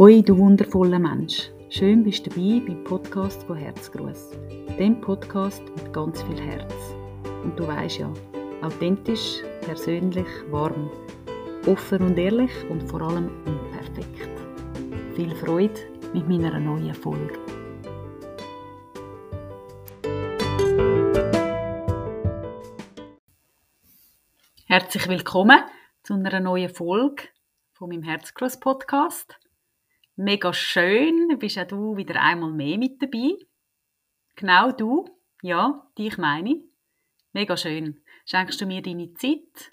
Hoi, du wundervoller Mensch. Schön bist du dabei beim Podcast von Herzgruß. Dem Podcast mit ganz viel Herz. Und du weißt ja, authentisch, persönlich, warm, offen und ehrlich und vor allem unperfekt. Viel Freude mit meiner neuen Folge. Herzlich willkommen zu einer neuen Folge von meinem Herzgruß Podcast. Mega schön, bist auch du wieder einmal mehr mit dabei. Genau du, ja, dich meine ich. Mega schön. Schenkst du mir deine Zeit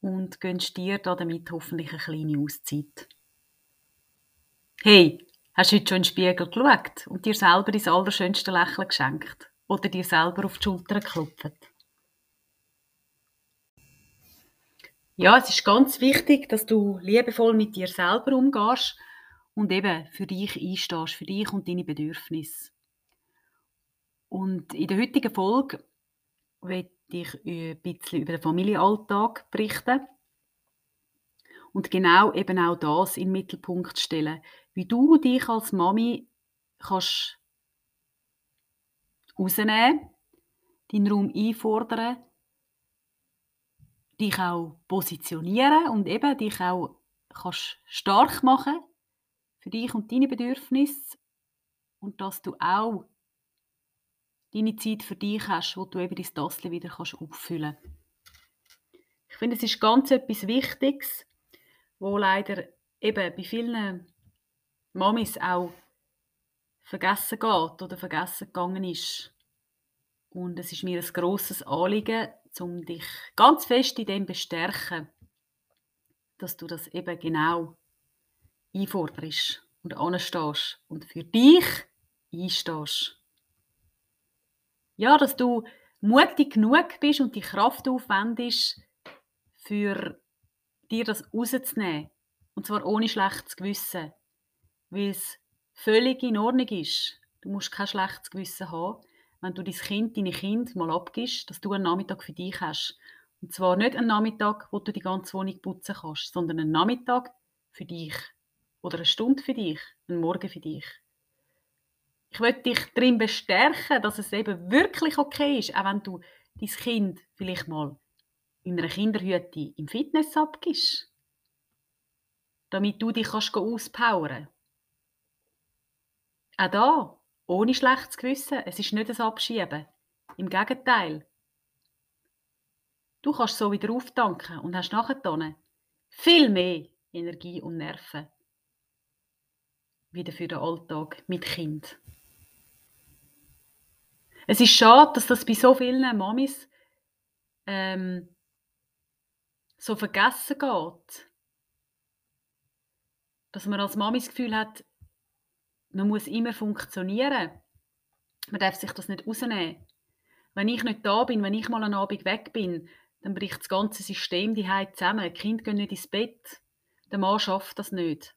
und gönnst dir damit hoffentlich eine kleine Auszeit. Hey, hast du heute schon in den Spiegel geschaut und dir selber dein allerschönste Lächeln geschenkt? Oder dir selber auf die Schulter geklopft? Ja, es ist ganz wichtig, dass du liebevoll mit dir selber umgehst und eben für dich einstehst, für dich und deine Bedürfnisse. Und in der heutigen Folge werde ich ein bisschen über den Familienalltag berichten und genau eben auch das in den Mittelpunkt stellen, wie du dich als Mami kannst rausnehmen, deinen Raum einfordern, dich auch positionieren und eben dich auch kannst stark machen für dich und deine Bedürfnisse und dass du auch deine Zeit für dich hast, wo du eben dein Tassel wieder kannst auffüllen Ich finde, es ist ganz etwas Wichtiges, wo leider eben bei vielen Mamis auch vergessen geht oder vergessen gegangen ist. Und es ist mir ein grosses Anliegen, um dich ganz fest in dem bestärken, dass du das eben genau einforderst und anstehst und für dich einstehst. Ja, dass du mutig genug bist und die Kraft aufwendest, für dir das rauszunehmen. Und zwar ohne schlechtes Gewissen. Weil es völlig in Ordnung ist. Du musst kein schlechtes Gewissen haben, wenn du dein Kind, deine Kind mal abgibst, dass du einen Nachmittag für dich hast. Und zwar nicht einen Nachmittag, wo du die ganze Wohnung putzen kannst, sondern einen Nachmittag für dich. Oder eine Stunde für dich, einen Morgen für dich. Ich möchte dich darin bestärken, dass es eben wirklich okay ist, auch wenn du dein Kind vielleicht mal in einer Kinderhütte im Fitness abgibst. Damit du dich kannst auspowern Auch da, ohne schlechtes Gewissen, es ist nicht ein Abschieben. Im Gegenteil. Du kannst so wieder auftanken und hast nachher viel mehr Energie und Nerven wieder für den Alltag mit Kind. Es ist schade, dass das bei so vielen Mamis ähm, so vergessen geht. Dass man als Mami das Gefühl hat, man muss immer funktionieren. Man darf sich das nicht rausnehmen. Wenn ich nicht da bin, wenn ich mal einen Abend weg bin, dann bricht das ganze System die zusammen. Die Kinder gehen nicht ins Bett. Der Mann schafft das nicht.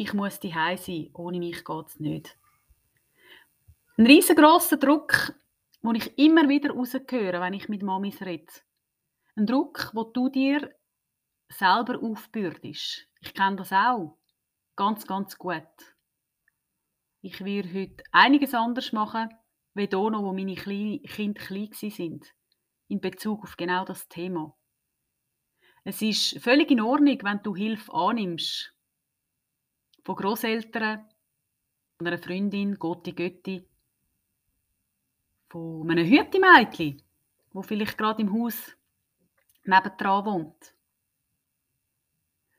Ich muss die sein. Ohne mich geht es nicht. Ein riesengroßer Druck, den ich immer wieder rausgehöre, wenn ich mit Mamis rede. Ein Druck, wo du dir selber aufbürdest. Ich kenne das auch. Ganz, ganz gut. Ich werde heute einiges anders machen, wie noch, wo meine Kinder klein sind. In Bezug auf genau das Thema. Es ist völlig in Ordnung, wenn du Hilfe annimmst von Großeltern, von einer Freundin, Gotti Götti, von einem Hütemädchen, wo vielleicht gerade im Haus nebendran wohnt.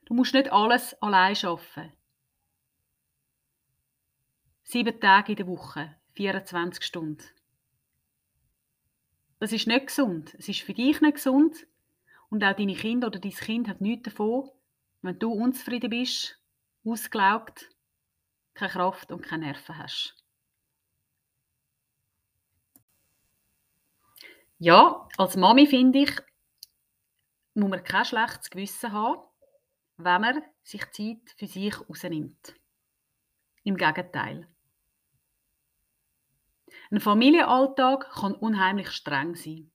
Du musst nicht alles allein arbeiten. Sieben Tage in der Woche, 24 Stunden. Das ist nicht gesund. Es ist für dich nicht gesund. Und auch deine Kinder oder dein Kind hat nichts davon, wenn du unzufrieden bist ausgelaugt, keine Kraft und keine Nerven hast. Ja, als Mami finde ich, muss man kein schlechtes Gewissen haben, wenn man sich Zeit für sich rausnimmt. Im Gegenteil. Ein Familienalltag kann unheimlich streng sein.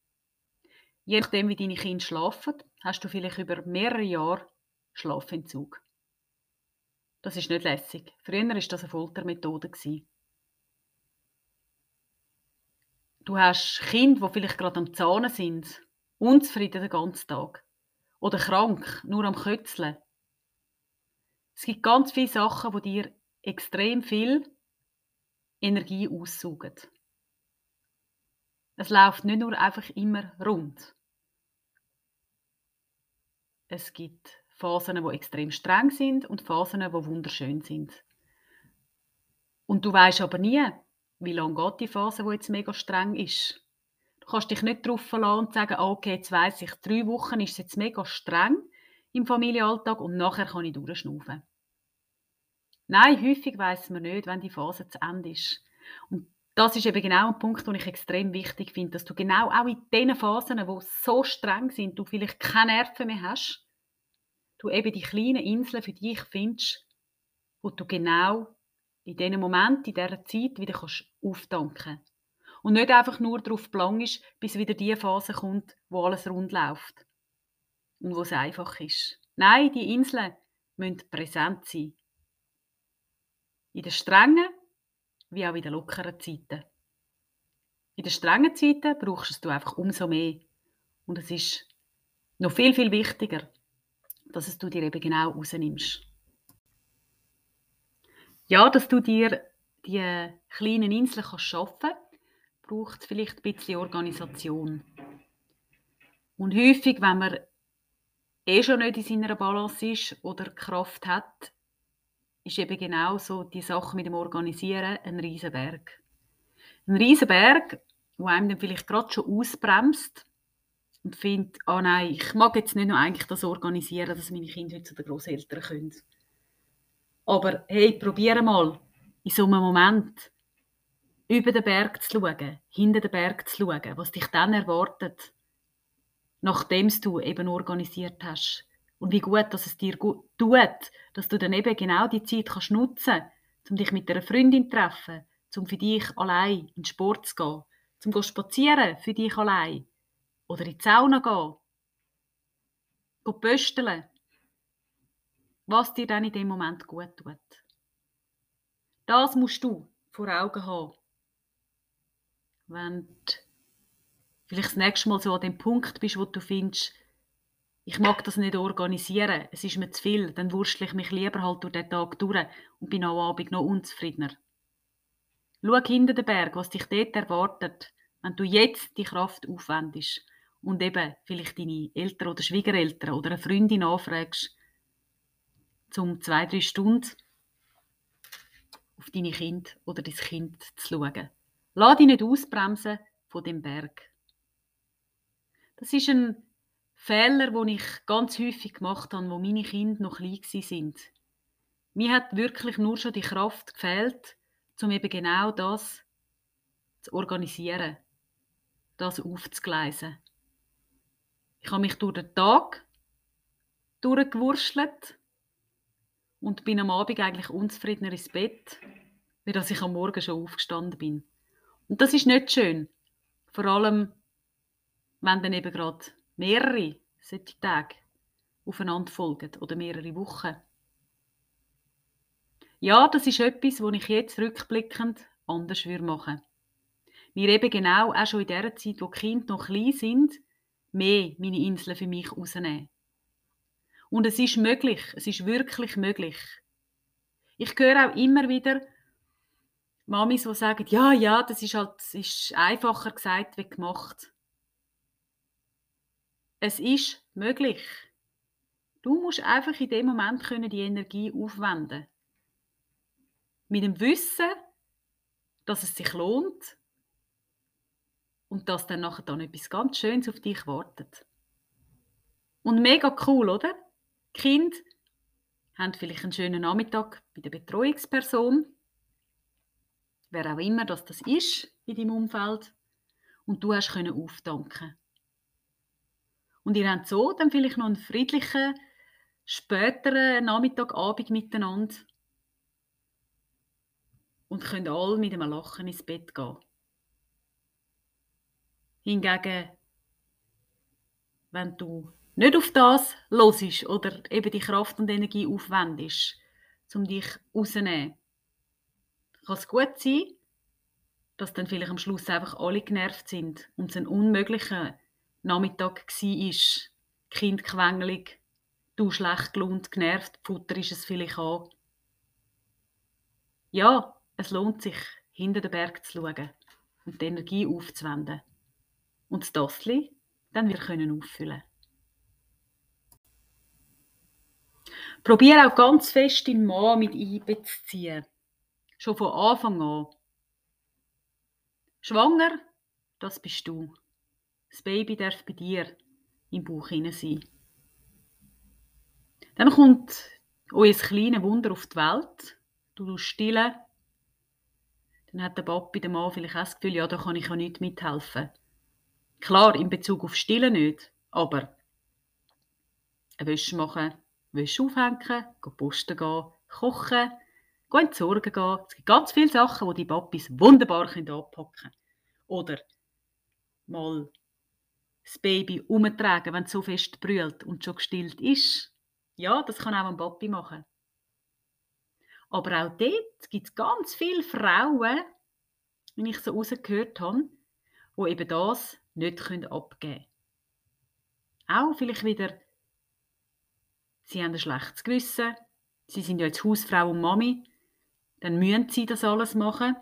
Je nachdem, wie deine Kinder schlafen, hast du vielleicht über mehrere Jahre Schlafentzug. Das ist nicht lässig. Früher war das eine Foltermethode. Du hast Kinder, die vielleicht gerade am Zahnen sind, unzufrieden den ganzen Tag. Oder krank, nur am Kötzeln. Es gibt ganz viele Sachen, die dir extrem viel Energie aussaugen. Es läuft nicht nur einfach immer rund. Es gibt Phasen, die extrem streng sind und Phasen, die wunderschön sind. Und du weißt aber nie, wie lange geht die Phase, die jetzt mega streng ist. Du kannst dich nicht darauf verlassen und sagen, ah, okay, jetzt weiss ich, drei Wochen ist es jetzt mega streng im Familienalltag und nachher kann ich durchschnaufen. Nein, häufig weiss man nicht, wenn die Phase zu Ende ist. Und das ist eben genau ein Punkt, den ich extrem wichtig finde, dass du genau auch in den Phasen, die so streng sind, du vielleicht keine Nerven mehr hast, du eben die kleinen Inseln für dich findest, wo du genau in diesem Moment, in dieser Zeit wieder kannst auftanken Und nicht einfach nur darauf ist, bis wieder die Phase kommt, wo alles rund läuft. Und wo es einfach ist. Nein, die Inseln müssen präsent sein. In den strengen wie auch in den lockeren Zeiten. In den strengen Zeiten brauchst du einfach umso mehr. Und es ist noch viel, viel wichtiger, dass es du dir eben genau rausnimmst. Ja, dass du dir die kleinen Inseln kannst schaffen kannst, braucht es vielleicht ein bisschen Organisation. Und häufig, wenn man eh schon nicht in seiner Balance ist oder Kraft hat, ist eben genau so die Sache mit dem Organisieren ein Riesenberg. Ein Riesenberg, wo einem dann vielleicht gerade schon ausbremst und findet, ah oh nein, ich mag jetzt nicht nur eigentlich das organisieren, dass meine Kinder zu den Großeltern können. Aber hey, probiere mal, in so einem Moment über den Berg zu schauen, hinter den Berg zu schauen, was dich dann erwartet, nachdem du eben organisiert hast. Und wie gut, dass es dir gut tut, dass du dann eben genau die Zeit kannst nutzen kannst, um dich mit einer Freundin zu treffen, um für dich allein in den Sport zu gehen, zum zu spazieren für dich allein oder in die Sauna gehen, gehen pösteln, was dir dann in dem Moment gut tut. Das musst du vor Augen haben. Wenn du vielleicht das nächste Mal so an dem Punkt bist, wo du findest, ich mag das nicht organisieren, es ist mir zu viel, dann wurschtle ich mich lieber halt durch den Tag durch und bin am Abend noch unzufriedener. Schau hinter den Berg, was dich dort erwartet, wenn du jetzt die Kraft aufwendest und eben vielleicht deine Eltern oder Schwiegereltern oder eine Freundin anfragst, um zwei, drei Stunden auf deine Kind oder dein Kind zu schauen. Lass dich nicht ausbremsen von dem Berg. Das ist ein Fehler, die ich ganz häufig gemacht habe, wo meine Kinder noch klein sind. Mir hat wirklich nur schon die Kraft gefehlt, um eben genau das zu organisieren, das aufzugleisen. Ich habe mich durch den Tag durchgewurschtelt und bin am Abend eigentlich unzufriedener ins Bett, wie dass ich am Morgen schon aufgestanden bin. Und das ist nicht schön. Vor allem, wenn dann eben gerade mehrere solche Tage aufeinander folgen oder mehrere Wochen. Ja, das ist etwas, was ich jetzt rückblickend anders machen würde. Mir eben genau auch schon in der Zeit, wo die Kinder noch klein sind, mehr meine Inseln für mich rausnehmen. Und es ist möglich, es ist wirklich möglich. Ich höre auch immer wieder Mamis, die sagen, ja, ja, das ist halt das ist einfacher gesagt wie gemacht. Es ist möglich. Du musst einfach in dem Moment können die Energie aufwenden. Mit dem Wissen, dass es sich lohnt und dass dann nachher dann etwas ganz Schönes auf dich wartet. Und mega cool, oder? Die Kinder haben vielleicht einen schönen Nachmittag bei der Betreuungsperson, wer auch immer das, das ist in deinem Umfeld, und du hast können auftanken. Und ihr habt so dann vielleicht noch einen friedlichen, späteren Nachmittag, Abend miteinander und könnt alle mit einem Lachen ins Bett gehen. Hingegen, wenn du nicht auf das losisch oder eben die Kraft und Energie aufwendest, um dich rauszunehmen. Kann es gut sein, dass dann vielleicht am Schluss einfach alle genervt sind und es ein unmöglicher Nachmittag war. Kind quengelig, du schlecht gelohnt, genervt, Futter ist es vielleicht auch. Ja, es lohnt sich, hinter den Berg zu schauen und die Energie aufzuwenden. Und das Dossli dann wir können auffüllen. Probiere auch ganz fest deinen Mann mit einbeziehen. Schon von Anfang an. Schwanger, das bist du. Das Baby darf bei dir im Bauch sein. Dann kommt euer kleines Wunder auf die Welt. Du stillen. Dann hat der Papi, der Mann vielleicht auch das Gefühl, ja, da kann ich ja nicht mithelfen. Klar, in Bezug auf Stillen nicht, aber Wäsche machen, Wäsche aufhängen, posten gehen, kochen, gehen entsorgen gehen. Es gibt ganz viele Sachen, die die Papis wunderbar anpacken können. Oder mal das Baby umtragen, wenn es so fest brüllt und schon gestillt ist. Ja, das kann auch ein Papi machen. Aber auch dort gibt es ganz viele Frauen, wie ich so rausgehört habe, die eben das nicht abgeben können. Auch vielleicht wieder, sie haben ein schlechtes Gewissen, sie sind ja jetzt Hausfrau und Mami, dann müssen sie das alles machen.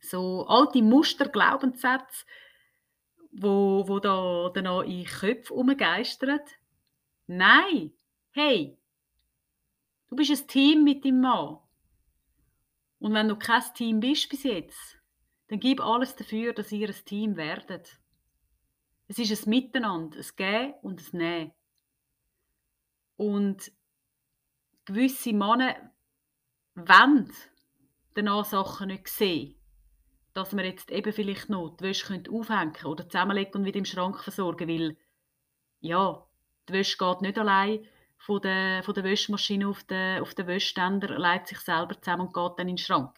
So alte Muster, Glaubenssätze, wo, wo da dann in Köpfen umgeistern. Nein, hey, du bist ein Team mit deinem Mann. Und wenn du kein Team bist bis jetzt, dann gib alles dafür, dass ihr ein Team werdet. Es ist ein Miteinander, ein Gehen und ein Nehmen. Und gewisse Männer wollen danach Sachen nicht sehen. Dass man jetzt eben vielleicht noch die Wäsche aufhängen oder zusammenlegen und wieder im Schrank versorgen, weil ja, die Wäsche geht nicht allein von der, von der Wäschmaschine auf den, auf den Wäschständer, leitet sich selber zusammen und geht dann in den Schrank.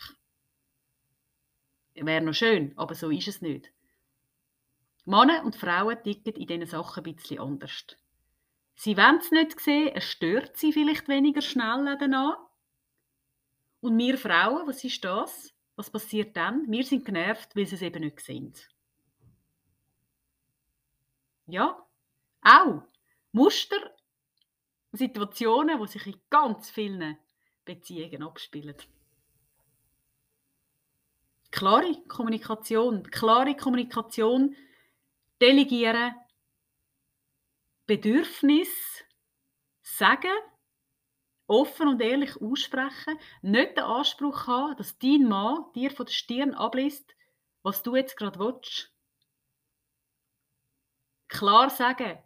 Wäre noch schön, aber so ist es nicht. Männer und Frauen ticken in diesen Sachen ein bisschen anders. Sie wollen es nicht sehen, es stört sie vielleicht weniger schnell danach. Und wir Frauen, was ist das? Was passiert dann? Wir sind genervt, weil sie es eben nicht sehen. Ja, auch Muster, Situationen, die sich in ganz vielen Beziehungen abspielen. Klare Kommunikation. Klare Kommunikation, delegieren, Bedürfnis sagen, offen und ehrlich aussprechen, nicht den Anspruch haben, dass dein Mann dir von der Stirn abliest, was du jetzt gerade willst. Klar sagen,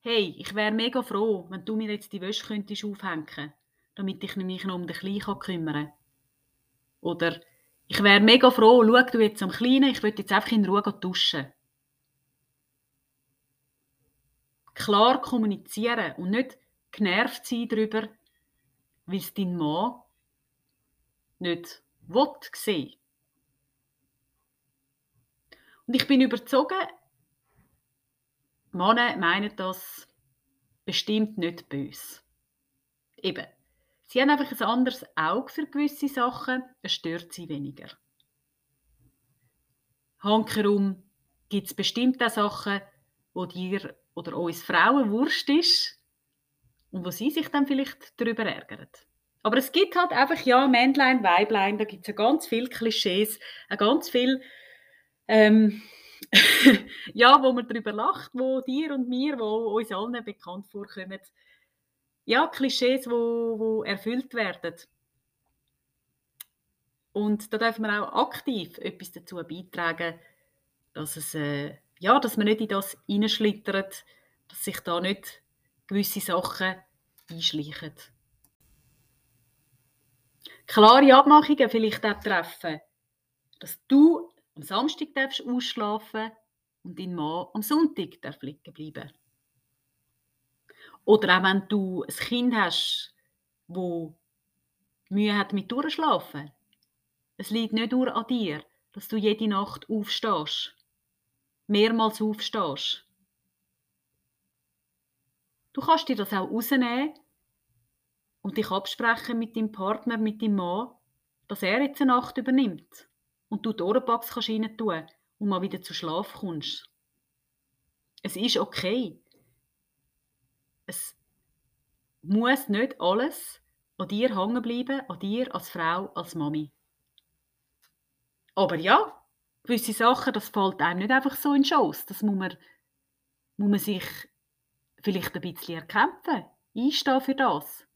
hey, ich wäre mega froh, wenn du mir jetzt die Wäsche könntest aufhängen, damit ich mich noch um den Kleinen kümmern kann. Oder ich wäre mega froh, schau du jetzt am Kleinen, ich würde jetzt einfach in Ruhe duschen. Klar kommunizieren und nicht genervt sein darüber, weil es dein Mann nicht will sehen. Und ich bin überzogen, Männer meinen das bestimmt nicht böse. Eben, Sie haben einfach ein anderes Auge für gewisse Sachen, es stört sie weniger. Hankerum gibt es bestimmte Sachen, wo dir oder uns Frauen wurscht ist und wo sie sich dann vielleicht darüber ärgern. Aber es gibt halt einfach, ja, Männlein, Weiblein, da gibt es ja ganz viele Klischees, ganz viel, ähm, ja, wo man darüber lacht, wo dir und mir, wo uns allen bekannt vorkommen, ja, Klischees, wo, wo erfüllt werden. Und da darf man auch aktiv etwas dazu beitragen, dass, es, äh, ja, dass man nicht in das hineinschlittert, dass sich da nicht gewisse Sachen einschleichen. Klare Abmachungen vielleicht auch treffen, dass du am Samstag darfst ausschlafen und dein Mann am Sonntag liegen bleiben. Oder auch wenn du ein Kind hast, wo Mühe hat mit Durchschlafen. Es liegt nicht nur an dir, dass du jede Nacht aufstehst, mehrmals aufstehst. Du kannst dir das auch rausnehmen und dich absprechen mit deinem Partner, mit deinem Mann, dass er jetzt eine Nacht übernimmt und du die Ohrenpaps kannst rein tun und mal wieder zu Schlaf kommst. Es ist okay. Es muss nicht alles an dir hängen bleiben, an dir als Frau, als Mami. Aber ja, gewisse Sachen, das fällt einem nicht einfach so in den Schoss. Das muss man, muss man sich vielleicht ein bisschen erkämpfen, einstehen für das.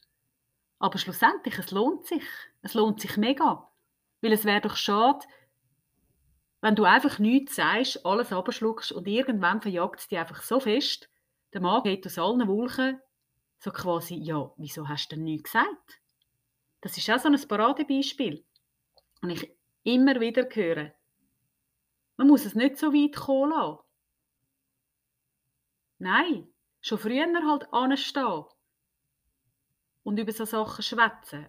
Aber schlussendlich, es lohnt sich. Es lohnt sich mega. Weil es wäre doch schade, wenn du einfach nichts sagst, alles abschluckst und irgendwann verjagt es dich einfach so fest, der Mann geht aus allen Wolken, so quasi, ja, wieso hast du denn nichts gesagt? Das ist auch so ein Paradebeispiel. Und ich immer wieder höre, man muss es nicht so weit kommen lassen. Nein, schon früher halt anstehen und über so Sachen schwätzen.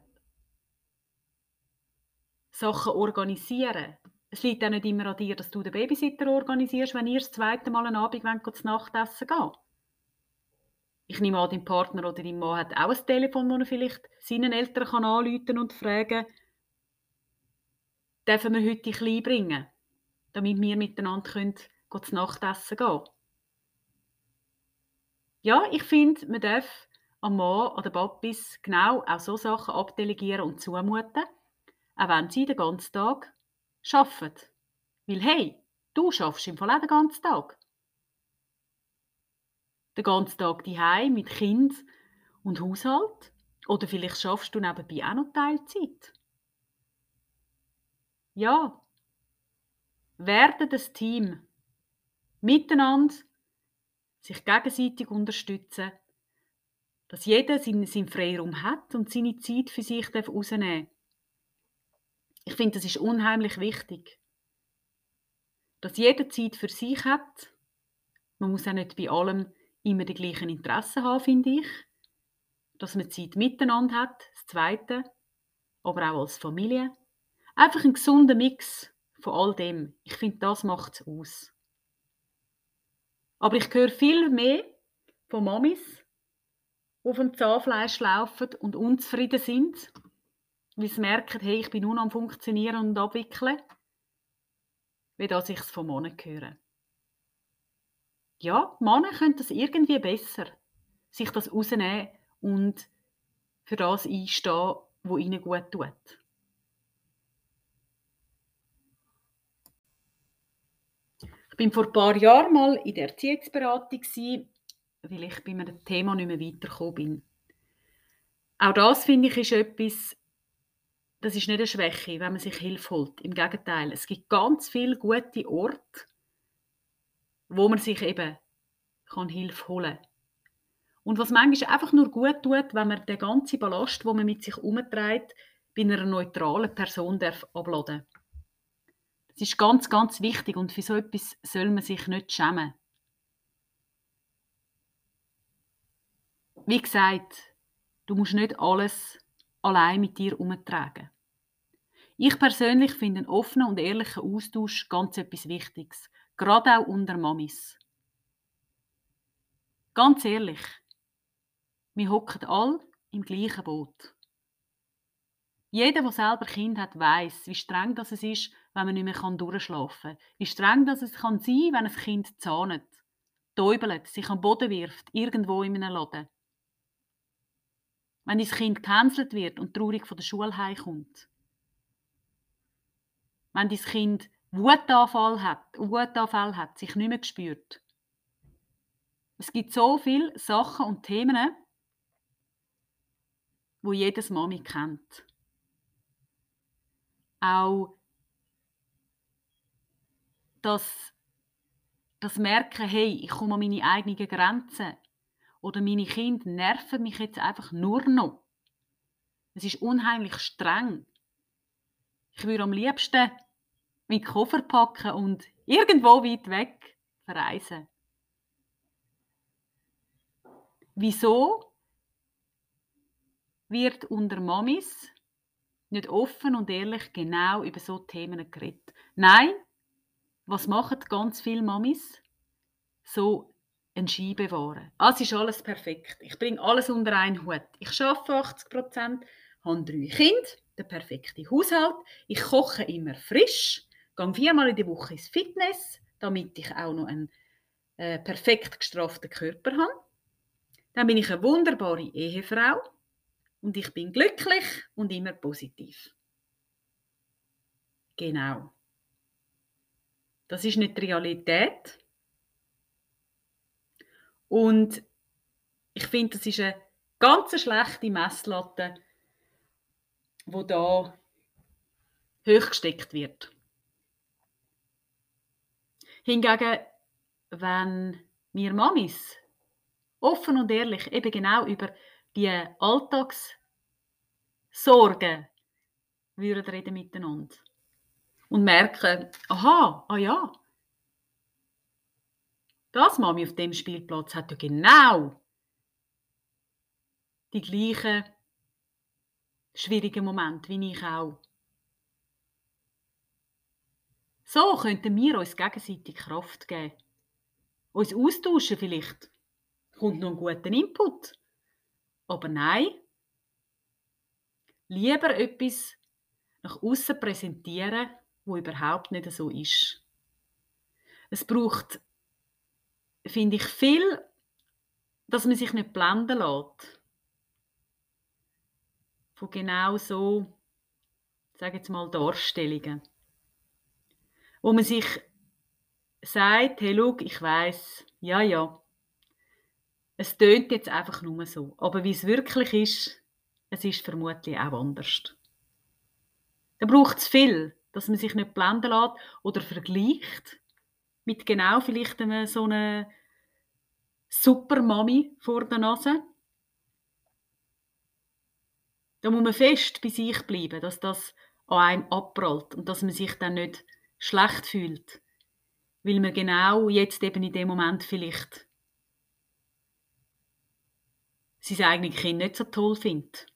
Sachen organisieren. Es liegt auch nicht immer an dir, dass du den Babysitter organisierst, wenn ihr das zweite Mal einen Abend wollt, zu Nachtessen geht. Ich nehme an, dein Partner oder dein Mann hat auch ein Telefon, das er vielleicht seinen Eltern kann anrufen und fragen dürfen wir heute die Kleine bringen, damit wir miteinander können, zu Nachtessen gehen Ja, ich finde, man darf am Mann oder Papis genau auch so Sachen abdelegieren und zumuten, auch wenn sie den ganzen Tag arbeiten. Weil hey, du schaffst im Fall auch den ganzen Tag. Den ganzen Tag daheim mit Kind und Haushalt. Oder vielleicht schaffst du nebenbei auch noch Teilzeit. Ja, werden das Team miteinander sich gegenseitig unterstützen, dass jeder seinen, seinen Freiraum hat und seine Zeit für sich herausnehmen darf. Ich finde, das ist unheimlich wichtig. Dass jeder Zeit für sich hat. Man muss auch nicht bei allem immer die gleichen Interessen haben, finde ich. Dass man Zeit miteinander hat, das Zweite. Aber auch als Familie. Einfach ein gesunder Mix von all dem. Ich finde, das macht es aus. Aber ich höre viel mehr von Mamis, die auf dem Zahnfleisch laufen und unzufrieden sind, weil sie merken, hey, ich bin nur am Funktionieren und Abwickeln, wie das ich es von Männern höre. Ja, Männer können das irgendwie besser, sich das rausnehmen und für das einstehen, was ihnen gut tut. Ich bin vor ein paar Jahren mal in der Erziehungsberatung, weil ich bei einem Thema nicht mehr weitergekommen bin. Auch das, finde ich, ist etwas, das ist nicht eine Schwäche, wenn man sich Hilfe holt. Im Gegenteil, es gibt ganz viele gute Orte, wo man sich eben kann Hilfe holen kann. Und was manchmal einfach nur gut tut, wenn man den ganzen Ballast, den man mit sich umträgt, bei einer neutralen Person darf abladen Das ist ganz, ganz wichtig und für so etwas soll man sich nicht schämen. Wie gesagt, du musst nicht alles allein mit dir umtragen. Ich persönlich finde einen offenen und ehrlichen Austausch ganz etwas Wichtiges, gerade auch unter Mamis. Ganz ehrlich, wir hocken alle im gleichen Boot. Jeder, der selber Kind hat, weiß, wie streng das es ist, wenn man nicht mehr durchschlafen kann. Wie streng das es kann sein, wenn ein Kind zahnet, täubelt, sich am Boden wirft, irgendwo in einem Laden wenn dein Kind gecancelt wird und traurig von der Schule heimkommt. Wenn dein Kind Wutanfall hat, Wutanfall hat, sich nicht mehr gespürt. Es gibt so viele Sachen und Themen, wo jedes Mami kennt. Auch das, das Merken, hey, ich komme an meine eigenen Grenzen oder meine Kinder nerven mich jetzt einfach nur noch. Es ist unheimlich streng. Ich würde am liebsten mit Koffer packen und irgendwo weit weg verreisen. Wieso wird unter Mamis nicht offen und ehrlich genau über so Themen geredet? Nein, was machen ganz viele Mamis? So einen Ski bewahren. Ah, es ist alles perfekt. Ich bringe alles unter einen Hut. Ich arbeite 80 Prozent, habe drei Kinder, der perfekte Haushalt. Ich koche immer frisch, gehe viermal in der Woche ins Fitness, damit ich auch noch einen äh, perfekt gestraften Körper habe. Dann bin ich eine wunderbare Ehefrau und ich bin glücklich und immer positiv. Genau. Das ist nicht die Realität. Und ich finde, das ist eine ganz schlechte Messlatte, wo da hochgesteckt wird. Hingegen, wenn wir Mamis offen und ehrlich eben genau über die Alltagssorgen würden reden miteinander und merken, aha, ah ja, das Mami auf dem Spielplatz hat ja genau die gleichen schwierigen Momente wie ich auch. So könnten wir uns gegenseitig Kraft geben. Uns austauschen vielleicht. Kommt noch ein guter Input. Aber nein. Lieber etwas nach außen präsentieren, wo überhaupt nicht so ist. Es braucht finde ich viel, dass man sich nicht blenden lässt. Von genau so, sage jetzt mal, Darstellungen. Wo man sich sagt, hey, schau, ich weiß, ja, ja, es tönt jetzt einfach nur so. Aber wie es wirklich ist, es ist vermutlich auch anders. Da braucht es viel, dass man sich nicht blenden lässt oder vergleicht mit genau vielleicht einem, so einer super Mami vor der Nase. Da muss man fest bei sich bleiben, dass das an einem abprallt und dass man sich dann nicht schlecht fühlt, weil man genau jetzt eben in dem Moment vielleicht sein eigenes Kind nicht so toll findet,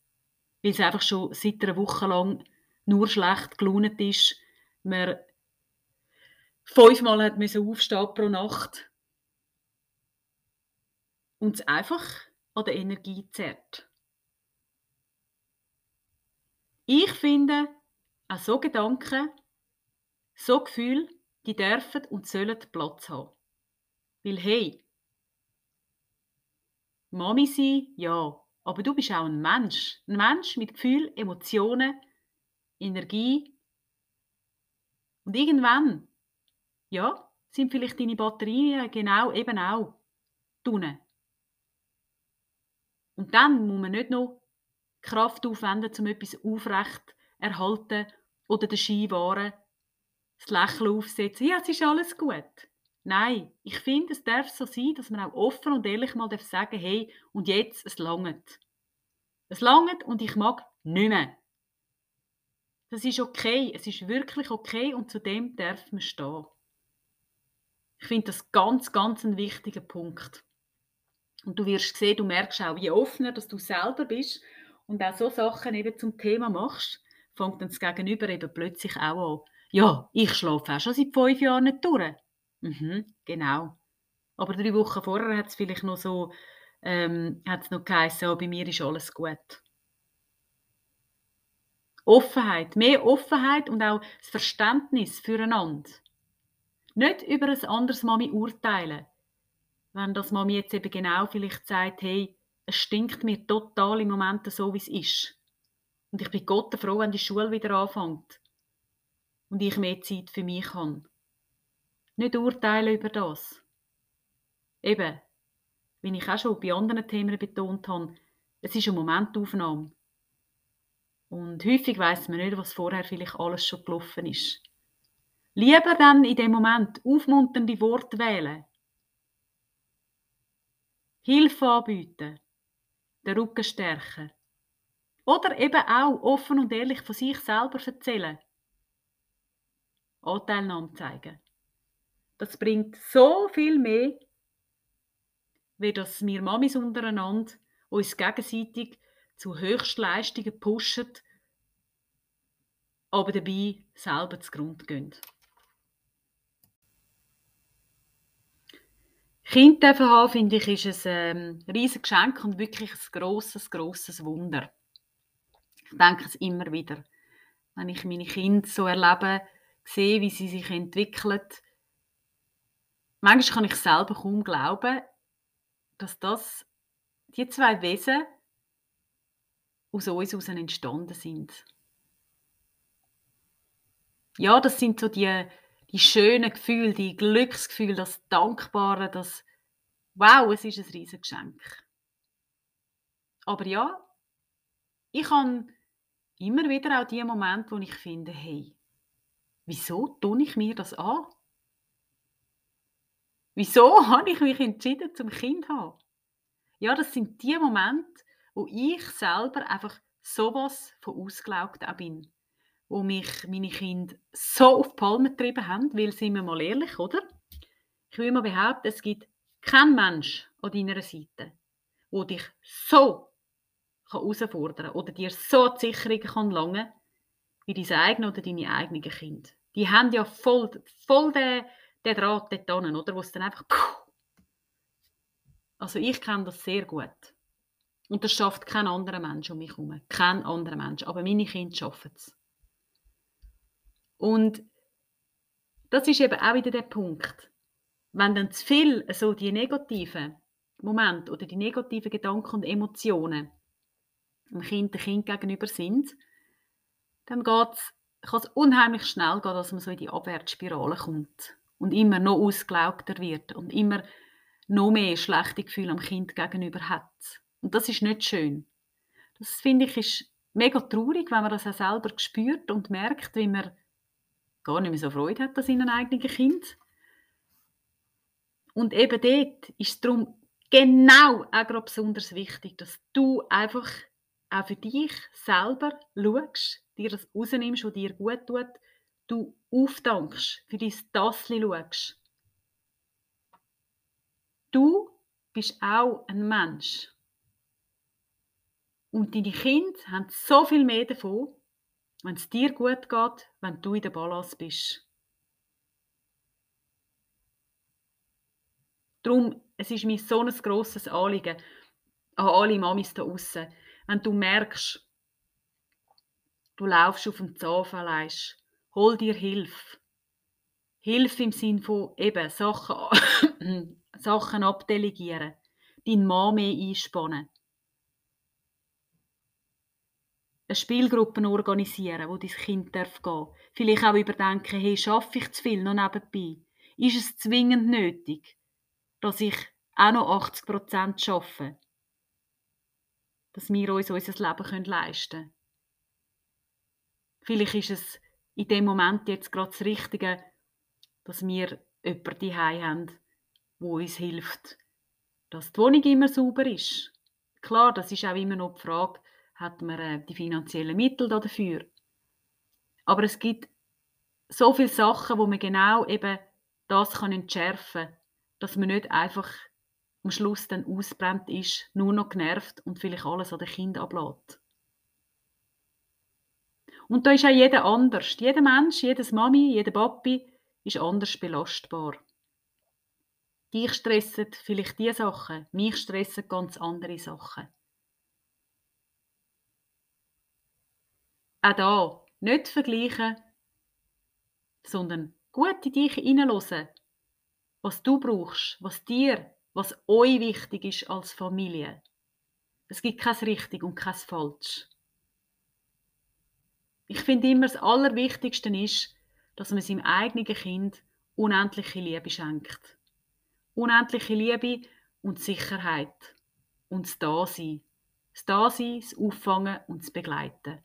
weil es einfach schon seit einer Woche lang nur schlecht gelaunt ist, man fünfmal hat müssen aufstehen pro Nacht. Und es einfach an der Energie zerrt. Ich finde, auch so Gedanken, so Gefühle, die dürfen und sollen Platz haben. Weil hey, Mami sein, ja, aber du bist auch ein Mensch. Ein Mensch mit Gefühlen, Emotionen, Energie. Und irgendwann ja, sind vielleicht deine Batterien genau eben auch unten. Und dann muss man nicht noch Kraft aufwenden, um etwas aufrecht erhalten oder den Skiwaren das Lächeln aufsetzen. Ja, es ist alles gut. Nein, ich finde, es darf so sein, dass man auch offen und ehrlich mal sagen darf hey, und jetzt, es langt. Es langt und ich mag nicht mehr. Das ist okay, es ist wirklich okay und zu dem darf man stehen. Ich finde das ganz, ganz ein wichtiger Punkt. Und du wirst sehen, du merkst auch, je offener dass du selber bist und auch so Sachen eben zum Thema machst, fängt dann das Gegenüber eben plötzlich auch an. Ja, ich schlafe auch schon seit fünf Jahren nicht durch. Mhm, genau. Aber drei Wochen vorher hat es vielleicht noch so, ähm, hat es noch geheißen, oh, bei mir ist alles gut. Offenheit, mehr Offenheit und auch das Verständnis füreinander. Nicht über ein anderes Mami urteilen. Wenn das Mami jetzt eben genau vielleicht sagt, hey, es stinkt mir total im Moment so, wie es ist. Und ich bin Gott froh, wenn die Schule wieder anfängt. Und ich mehr Zeit für mich habe. Nicht urteilen über das. Eben, wie ich auch schon bei anderen Themen betont habe, es ist eine Momentaufnahme. Und häufig weiß man nicht, was vorher vielleicht alles schon gelaufen ist. Lieber dann in dem Moment aufmunternde Worte wählen. Hilfe anbieten. Den Rücken stärken. Oder eben auch offen und ehrlich von sich selber erzählen. Anteilnahme zeigen. Das bringt so viel mehr, wie dass wir Mamis untereinander uns gegenseitig zu Höchstleistungen pushen, aber dabei selber zu Grund gehen. Kind dürfen haben, finde ich, ist ein ähm, riesiges Geschenk und wirklich ein grosses, grosses Wunder. Ich denke es immer wieder. Wenn ich meine Kinder so erlebe, sehe, wie sie sich entwickeln, manchmal kann ich selber kaum glauben, dass das, die zwei Wesen aus uns heraus entstanden sind. Ja, das sind so die, die schönen Gefühle, die Glücksgefühle, das Dankbare, das wow, es ist ein riesiges Geschenk. Aber ja, ich habe immer wieder auch die Momente, wo ich finde, hey, wieso tue ich mir das an? Wieso habe ich mich entschieden, zum Kind zu haben? Ja, das sind die Momente, wo ich selber einfach sowas von ausgelaugt auch bin. Wo mich meine Kinder so auf die Palme getrieben haben, weil, sind wir mal ehrlich, oder? Ich will mal behaupten, es gibt keinen Mensch an deiner Seite, der dich so herausfordern kann oder dir so die Sicherung kann langen wie dein eigenes oder deine eigenen Kinder. Die haben ja voll, voll den, den Draht dort hin, oder? Wo es dann einfach... Also ich kenne das sehr gut. Und das schafft kein anderer Mensch um mich herum. Kein anderer Mensch. Aber meine Kinder schaffen es. Und das ist eben auch wieder der Punkt. Wenn dann zu viel so die negativen Momente oder die negativen Gedanken und Emotionen dem Kind, dem Kind gegenüber sind, dann geht's, kann es unheimlich schnell gehen, dass man so in die Abwärtsspirale kommt und immer noch ausgelaugter wird und immer noch mehr schlechte Gefühle am Kind gegenüber hat. Und das ist nicht schön. Das finde ich ist mega traurig, wenn man das auch selber spürt und merkt, wie man gar nicht mehr so Freude hat an seinem eigenen Kind. Und eben dort ist es darum genau auch gerade besonders wichtig, dass du einfach auch für dich selber schaust, dir das rausnimmst, was dir gut tut, du aufdankst, für dein Tassli schaust. Du bist auch ein Mensch. Und deine Kinder haben so viel mehr davon, wenn es dir gut geht, wenn du in der Balance bist. Darum, es ist mir so ein grosses Anliegen an alle Mamis da außen, wenn du merkst, du laufst auf dem Zahnfleisch, hol dir Hilfe. Hilfe im Sinn von eben Sachen, Sachen abdelegieren, deinen Mann mehr einspannen. Eine Spielgruppe organisieren, wo dein Kind darf gehen Vielleicht auch überdenken, hey, schaffe ich zu viel noch nebenbei? Ist es zwingend nötig, dass ich auch noch 80 Prozent arbeite? dass wir uns unser Leben leisten können. Vielleicht ist es in dem Moment jetzt gerade das Richtige, dass wir jemanden daheim haben, wo uns hilft, dass die Wohnung immer sauber ist. Klar, das ist auch immer noch die Frage, hat man äh, die finanziellen Mittel dafür? Aber es gibt so viele Sachen, wo man genau eben das kann entschärfen kann, dass man nicht einfach am Schluss dann ausbrennt ist, nur noch genervt und vielleicht alles an den Kind ablässt. Und da ist auch jeder anders. Jeder Mensch, jedes Mami, jeder Papi ist anders belastbar. Dich stressen vielleicht diese Sachen, mich stressen ganz andere Sachen. Auch da nicht vergleichen, sondern gut in dich hineinhören, was du brauchst, was dir was euch wichtig ist als Familie. Es gibt kein richtig und kein falsch. Ich finde immer, das Allerwichtigste ist, dass man seinem eigenen Kind unendliche Liebe schenkt. Unendliche Liebe und Sicherheit. Und das Dasein. Das Dasein, das Auffangen und das Begleiten.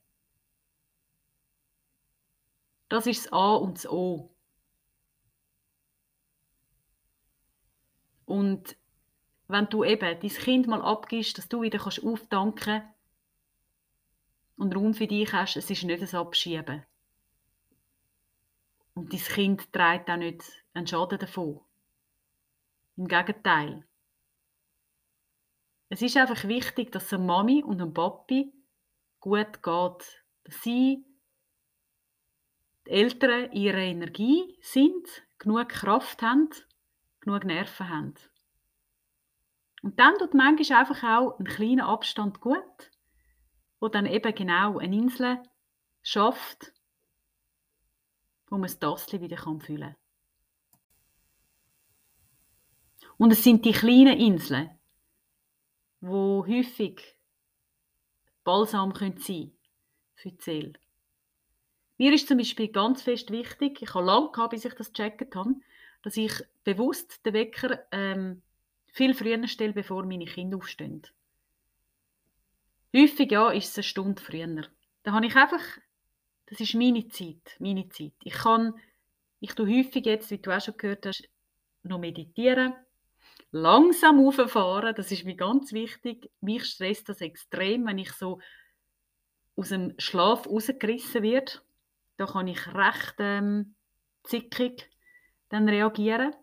Das ist das A und das O. Und wenn du eben dein Kind mal abgibst, dass du wieder kannst aufdanken und Raum für dich hast, es ist nicht ein Abschieben. Und dein Kind trägt auch nicht einen Schaden davon. Im Gegenteil. Es ist einfach wichtig, dass eine Mami und ein Papi gut geht. Dass sie, die Eltern, ihre Energie sind, genug Kraft haben, genug Nerven haben. Und dann tut manchmal einfach auch ein kleiner Abstand gut, wo dann eben genau eine Insel schafft, wo man das Tassli wieder fühlen kann. Und es sind die kleinen Inseln, wo häufig Balsam sein können für die Seele. Mir ist zum Beispiel ganz fest wichtig, ich habe lange gehabt, bis ich das gecheckt habe, dass ich bewusst den Wecker ähm, viel früher stelle, bevor meine Kinder aufstehen. Häufig ja, ist es eine Stunde früher. Da habe ich einfach, das ist meine Zeit, meine Zeit. Ich kann, ich tue häufig jetzt, wie du auch schon gehört hast, noch meditieren, langsam auffahren, das ist mir ganz wichtig. Mich stresst das extrem, wenn ich so aus dem Schlaf rausgerissen werde. Da kann ich recht ähm, zickig dann reagieren.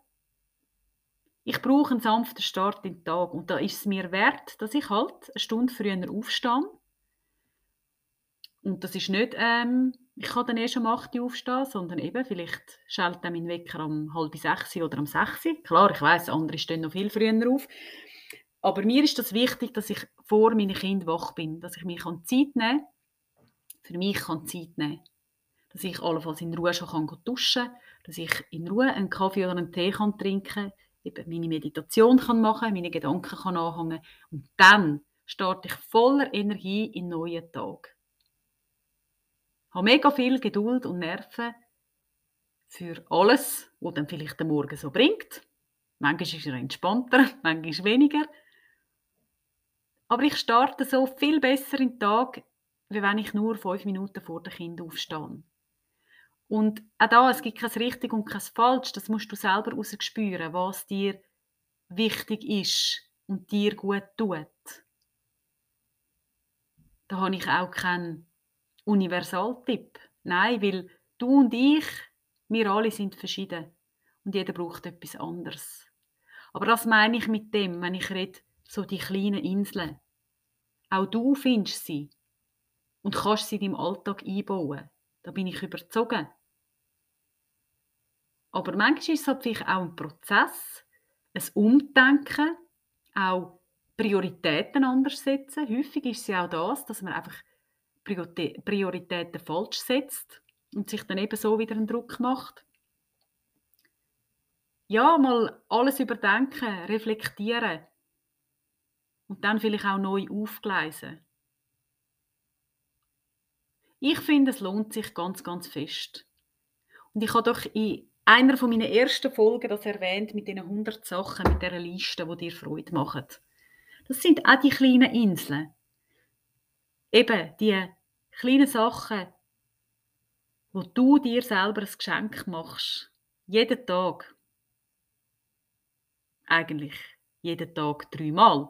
Ich brauche einen sanften Start in den Tag und da ist es mir wert, dass ich halt eine Stunde früher aufstehe. Und das ist nicht, ähm, ich kann dann erst um 8 Uhr aufstehen, sondern eben, vielleicht schaltet dann mein Wecker um halb sechs oder um sechs. Klar, ich weiß, andere stehen noch viel früher auf. Aber mir ist das wichtig, dass ich vor meinen Kindern wach bin, dass ich mir Zeit nehmen kann, für mich kann Zeit nehmen dass ich allenfalls in Ruhe schon kann duschen kann, dass ich in Ruhe einen Kaffee oder einen Tee kann trinken kann, meine Meditation kann machen meine Gedanken kann anhängen und dann starte ich voller Energie in den neuen Tag. Ich habe mega viel Geduld und Nerven für alles, was dann vielleicht der Morgen so bringt. Manchmal ist er entspannter, manchmal weniger. Aber ich starte so viel besser in den Tag, wie wenn ich nur fünf Minuten vor dem Kind aufstehe. Und auch da, es gibt kein richtig und kein falsch. Das musst du selber spüren, was dir wichtig ist und dir gut tut. Da habe ich auch keinen Universaltipp. Nein, weil du und ich, wir alle sind verschieden. Und jeder braucht etwas anderes. Aber das meine ich mit dem, wenn ich rede, so die kleinen Inseln. Auch du findest sie und kannst sie in deinem Alltag einbauen. Da bin ich überzogen. Aber manchmal ist es halt vielleicht auch ein Prozess, ein Umdenken, auch Prioritäten anders setzen. Häufig ist es ja auch das, dass man einfach Prioritäten falsch setzt und sich dann eben so wieder einen Druck macht. Ja, mal alles überdenken, reflektieren und dann vielleicht auch neu aufgleisen. Ich finde, es lohnt sich ganz, ganz fest. Und ich habe doch in einer von meinen ersten Folgen das erwähnt mit den 100 Sachen, mit dieser Liste, die dir Freude machen. Das sind auch die kleinen Inseln. Eben die kleinen Sachen, wo du dir selber ein Geschenk machst. Jeden Tag. Eigentlich jeden Tag dreimal.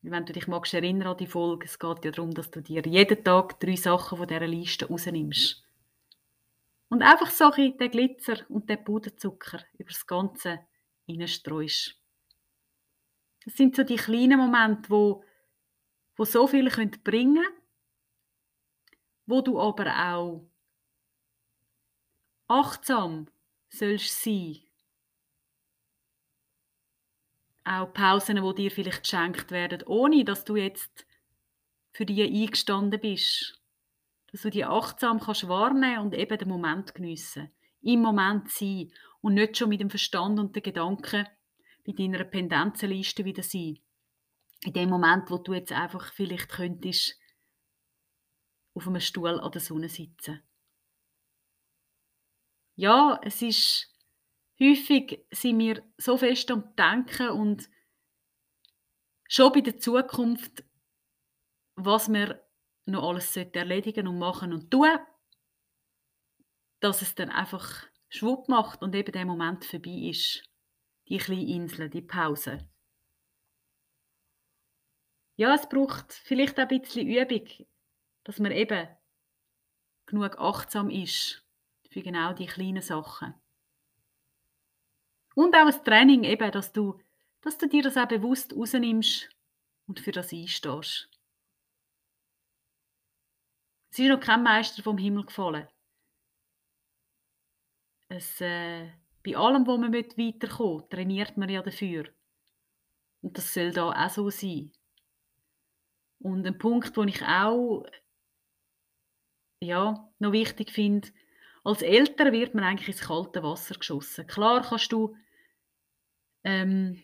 Wenn du dich magst erinnern an die Folge, es geht ja darum, dass du dir jeden Tag drei Sachen von dieser Liste rausnimmst. Und einfach so ein den Glitzer und den Puderzucker über das Ganze reinstreust. Das sind so die kleinen Momente, wo, wo so viel bringen können, wo du aber auch achtsam sollst sein. Auch Pausen, wo dir vielleicht geschenkt werden, ohne dass du jetzt für die eingestanden bist dass du die achtsam kannst wahrnehmen und eben den Moment geniessen. Im Moment sein und nicht schon mit dem Verstand und den Gedanken bei deiner Pendenzenliste wieder sein. In dem Moment, wo du jetzt einfach vielleicht könntest auf einem Stuhl an der Sonne sitzen. Ja, es ist häufig sind wir so fest am Denken und schon bei der Zukunft, was wir noch alles erledigen und machen und tun, dass es dann einfach schwupp macht und eben der Moment vorbei ist. Die kleine Insel, die Pause. Ja, es braucht vielleicht auch ein bisschen Übung, dass man eben genug achtsam ist für genau die kleinen Sachen. Und auch ein Training eben, dass du, dass du dir das auch bewusst rausnimmst und für das einstehst. Es ist noch kein Meister vom Himmel gefallen. Es, äh, bei allem, wo man weiterkommt, trainiert man ja dafür. Und das soll da auch so sein. Und ein Punkt, den ich auch ja, noch wichtig finde, als Eltern wird man eigentlich ins kalte Wasser geschossen. Klar kannst du ähm,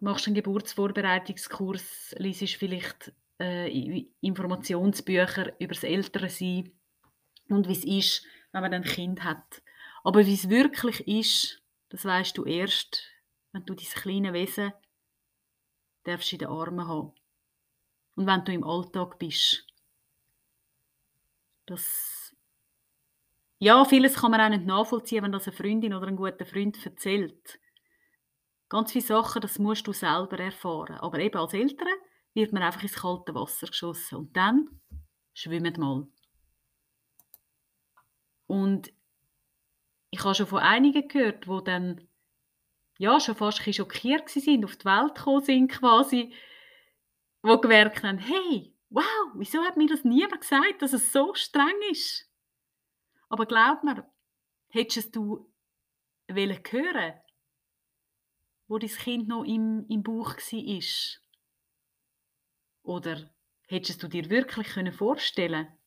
machst einen Geburtsvorbereitungskurs, liest vielleicht äh, Informationsbücher über das Ältersein und wie es ist, wenn man ein Kind hat. Aber wie es wirklich ist, das weißt du erst, wenn du dieses kleine Wesen darfst in den Armen haben. Und wenn du im Alltag bist. Das ja, vieles kann man auch nicht nachvollziehen, wenn das eine Freundin oder ein guter Freund erzählt. Ganz viele Sachen, das musst du selber erfahren. Aber eben als Eltern wird man einfach ins kalte Wasser geschossen. Und dann schwimmt mal. Und ich habe schon von einigen gehört, die dann ja, schon fast ein schockiert sind, auf die Welt gekommen sind quasi, die gemerkt haben, hey, wow, wieso hat mir das niemand gesagt, dass es so streng ist? Aber glaub mir, hättest du hören hören, wo dein Kind noch im, im Bauch war? Oder hättest du dir wirklich vorstellen können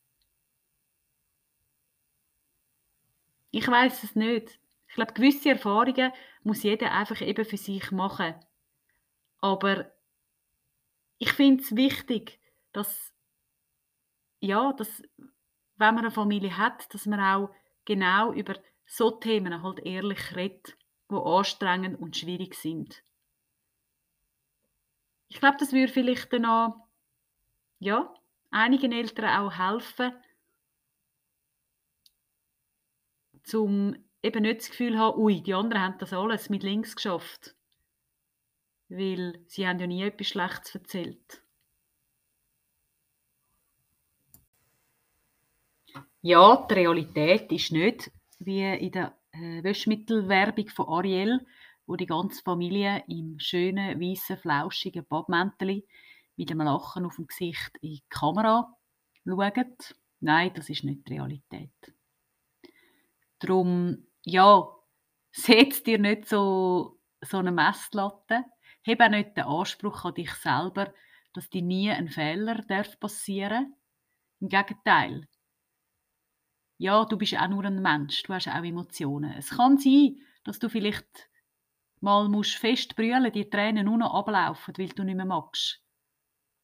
Ich weiß es nicht. Ich glaube, gewisse Erfahrungen muss jeder einfach eben für sich machen. Aber ich finde es wichtig, dass, ja, dass, wenn man eine Familie hat, dass man auch genau über so Themen halt ehrlich redet, die anstrengend und schwierig sind. Ich glaube, das würde vielleicht dann auch, ja, einigen Eltern auch helfen, zum eben nicht das Gefühl haben, ui, die anderen haben das alles mit links geschafft. Weil sie haben ja nie etwas Schlechtes erzählt. Ja, die Realität ist nicht wie in der äh, Wäschmittelwerbung von Ariel, wo die ganze Familie im schönen, weißen, flauschigen Badmäntel mit einem Lachen auf dem Gesicht in die Kamera schaut. Nein, das ist nicht die Realität. Darum, ja, setz dir nicht so, so eine Messlatte. Hab auch nicht den Anspruch an dich selber, dass dir nie ein Fehler darf passieren Im Gegenteil. Ja, du bist auch nur ein Mensch, du hast auch Emotionen. Es kann sein, dass du vielleicht mal musst fest brüllen, die Tränen nur noch ablaufen, weil du nicht mehr magst.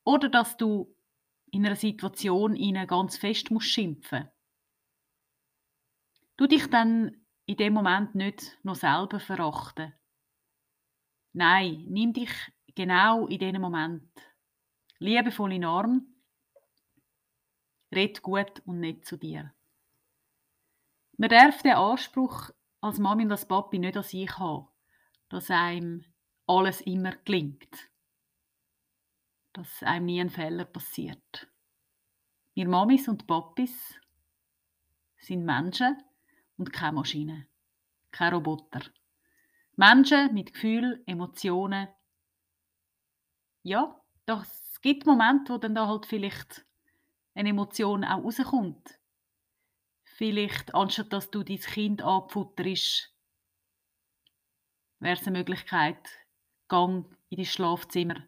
Oder dass du in einer Situation ganz fest musst schimpfen Du dich dann in dem Moment nicht noch selber verachten. Nein, nimm dich genau in diesem Moment liebevoll in Arm, red gut und nicht zu dir. Man darf den Anspruch als Mami und als Papi nicht an sich haben, dass einem alles immer gelingt, dass einem nie ein Fehler passiert. Wir Mamis und Papis sind Menschen, und keine Maschine. Kein Roboter. Menschen mit Gefühl, Emotionen. Ja, es gibt Momente, wo dann da halt vielleicht eine Emotion auch rauskommt. Vielleicht, anstatt dass du dein Kind abfutterst, wäre es eine Möglichkeit, gang in dein Schlafzimmer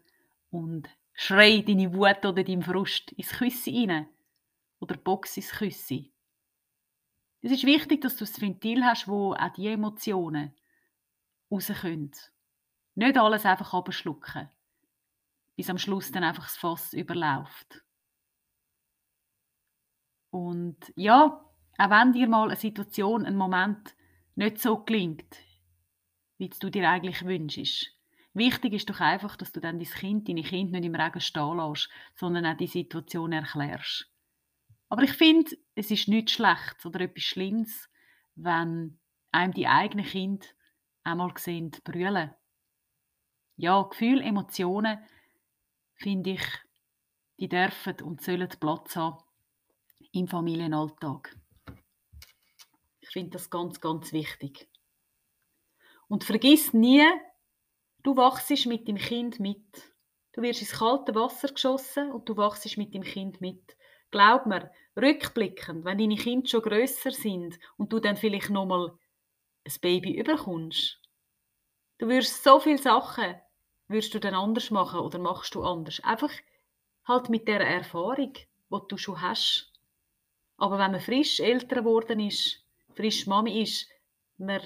und schrei deine Wut oder deinen Frust ins Küsse rein. Oder box ins Küsse. Es ist wichtig, dass du ein Ventil hast, wo auch die Emotionen raus können. Nicht alles einfach abschlucken, bis am Schluss dann einfach das Fass überläuft. Und ja, auch wenn dir mal eine Situation, ein Moment nicht so gelingt, wie du dir eigentlich wünschst. Wichtig ist doch einfach, dass du dann dein Kind, deine Kind nicht im Regen stehen lässt, sondern auch die Situation erklärst. Aber ich finde, es ist nichts Schlechtes oder etwas Schlimmes, wenn einem die eigenen Kinder einmal sehen brüllen. Ja, Gefühle, Emotionen, finde ich, die dürfen und sollen Platz haben im Familienalltag. Ich finde das ganz, ganz wichtig. Und vergiss nie, du wachst mit dem Kind mit. Du wirst ins kalte Wasser geschossen und du wachst mit dem Kind mit. Glaub mir, rückblickend, wenn deine Kinder schon grösser sind und du dann vielleicht nochmal ein Baby überkommst, du wirst so viele Sachen würdest du dann anders machen oder machst du anders? Einfach halt mit der Erfahrung, die du schon hast. Aber wenn man frisch älter geworden ist, frisch Mami ist, man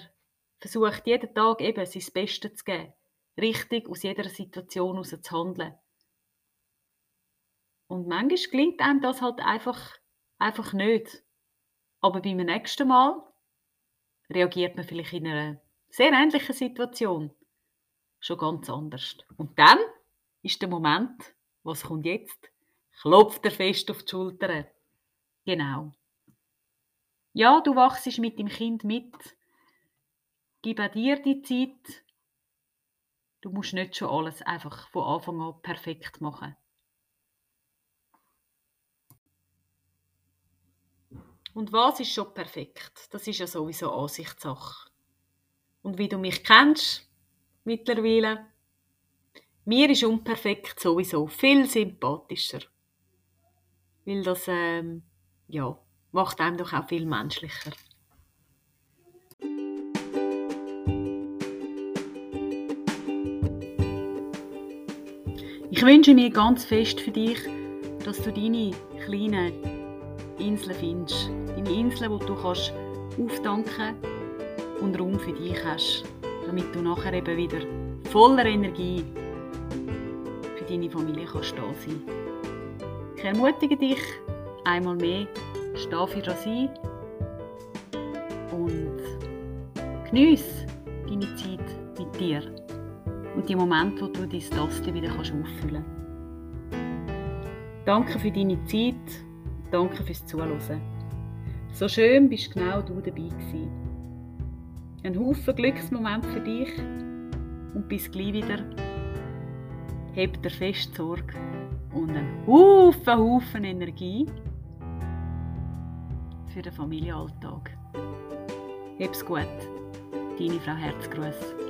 versucht jeden Tag eben sein Bestes zu geben, richtig aus jeder Situation heraus zu handeln. Und manchmal gelingt einem das halt einfach, einfach nicht. Aber beim nächsten Mal reagiert man vielleicht in einer sehr ähnlichen Situation schon ganz anders. Und dann ist der Moment, was kommt jetzt? Klopft er fest auf die Schulter. Genau. Ja, du wachst mit dem Kind mit. Gib auch dir die Zeit. Du musst nicht schon alles einfach von Anfang an perfekt machen. Und was ist schon perfekt? Das ist ja sowieso Ansichtssache. Und wie du mich kennst, mittlerweile, mir ist unperfekt sowieso viel sympathischer. Weil das, ähm, ja, macht einem doch auch viel menschlicher. Ich wünsche mir ganz fest für dich, dass du deine kleinen Inseln findest. Deine Inseln, wo du kannst auftanken und Raum für dich hast, damit du nachher eben wieder voller Energie für deine Familie kannst da sein. Ich ermutige dich einmal mehr, steh für das ein und genieße deine Zeit mit dir und die Momente, wo du dein Taste wieder auffüllen kannst. Danke für deine Zeit, danke fürs Zuhören. So schön bist genau du dabei gewesen. Ein Haufen Glücksmoment für dich und bis gleich wieder. Heb dir fest Sorge und einen Haufen, Haufen Energie für den Familienalltag. Hab's gut, deine Frau Herzgruß.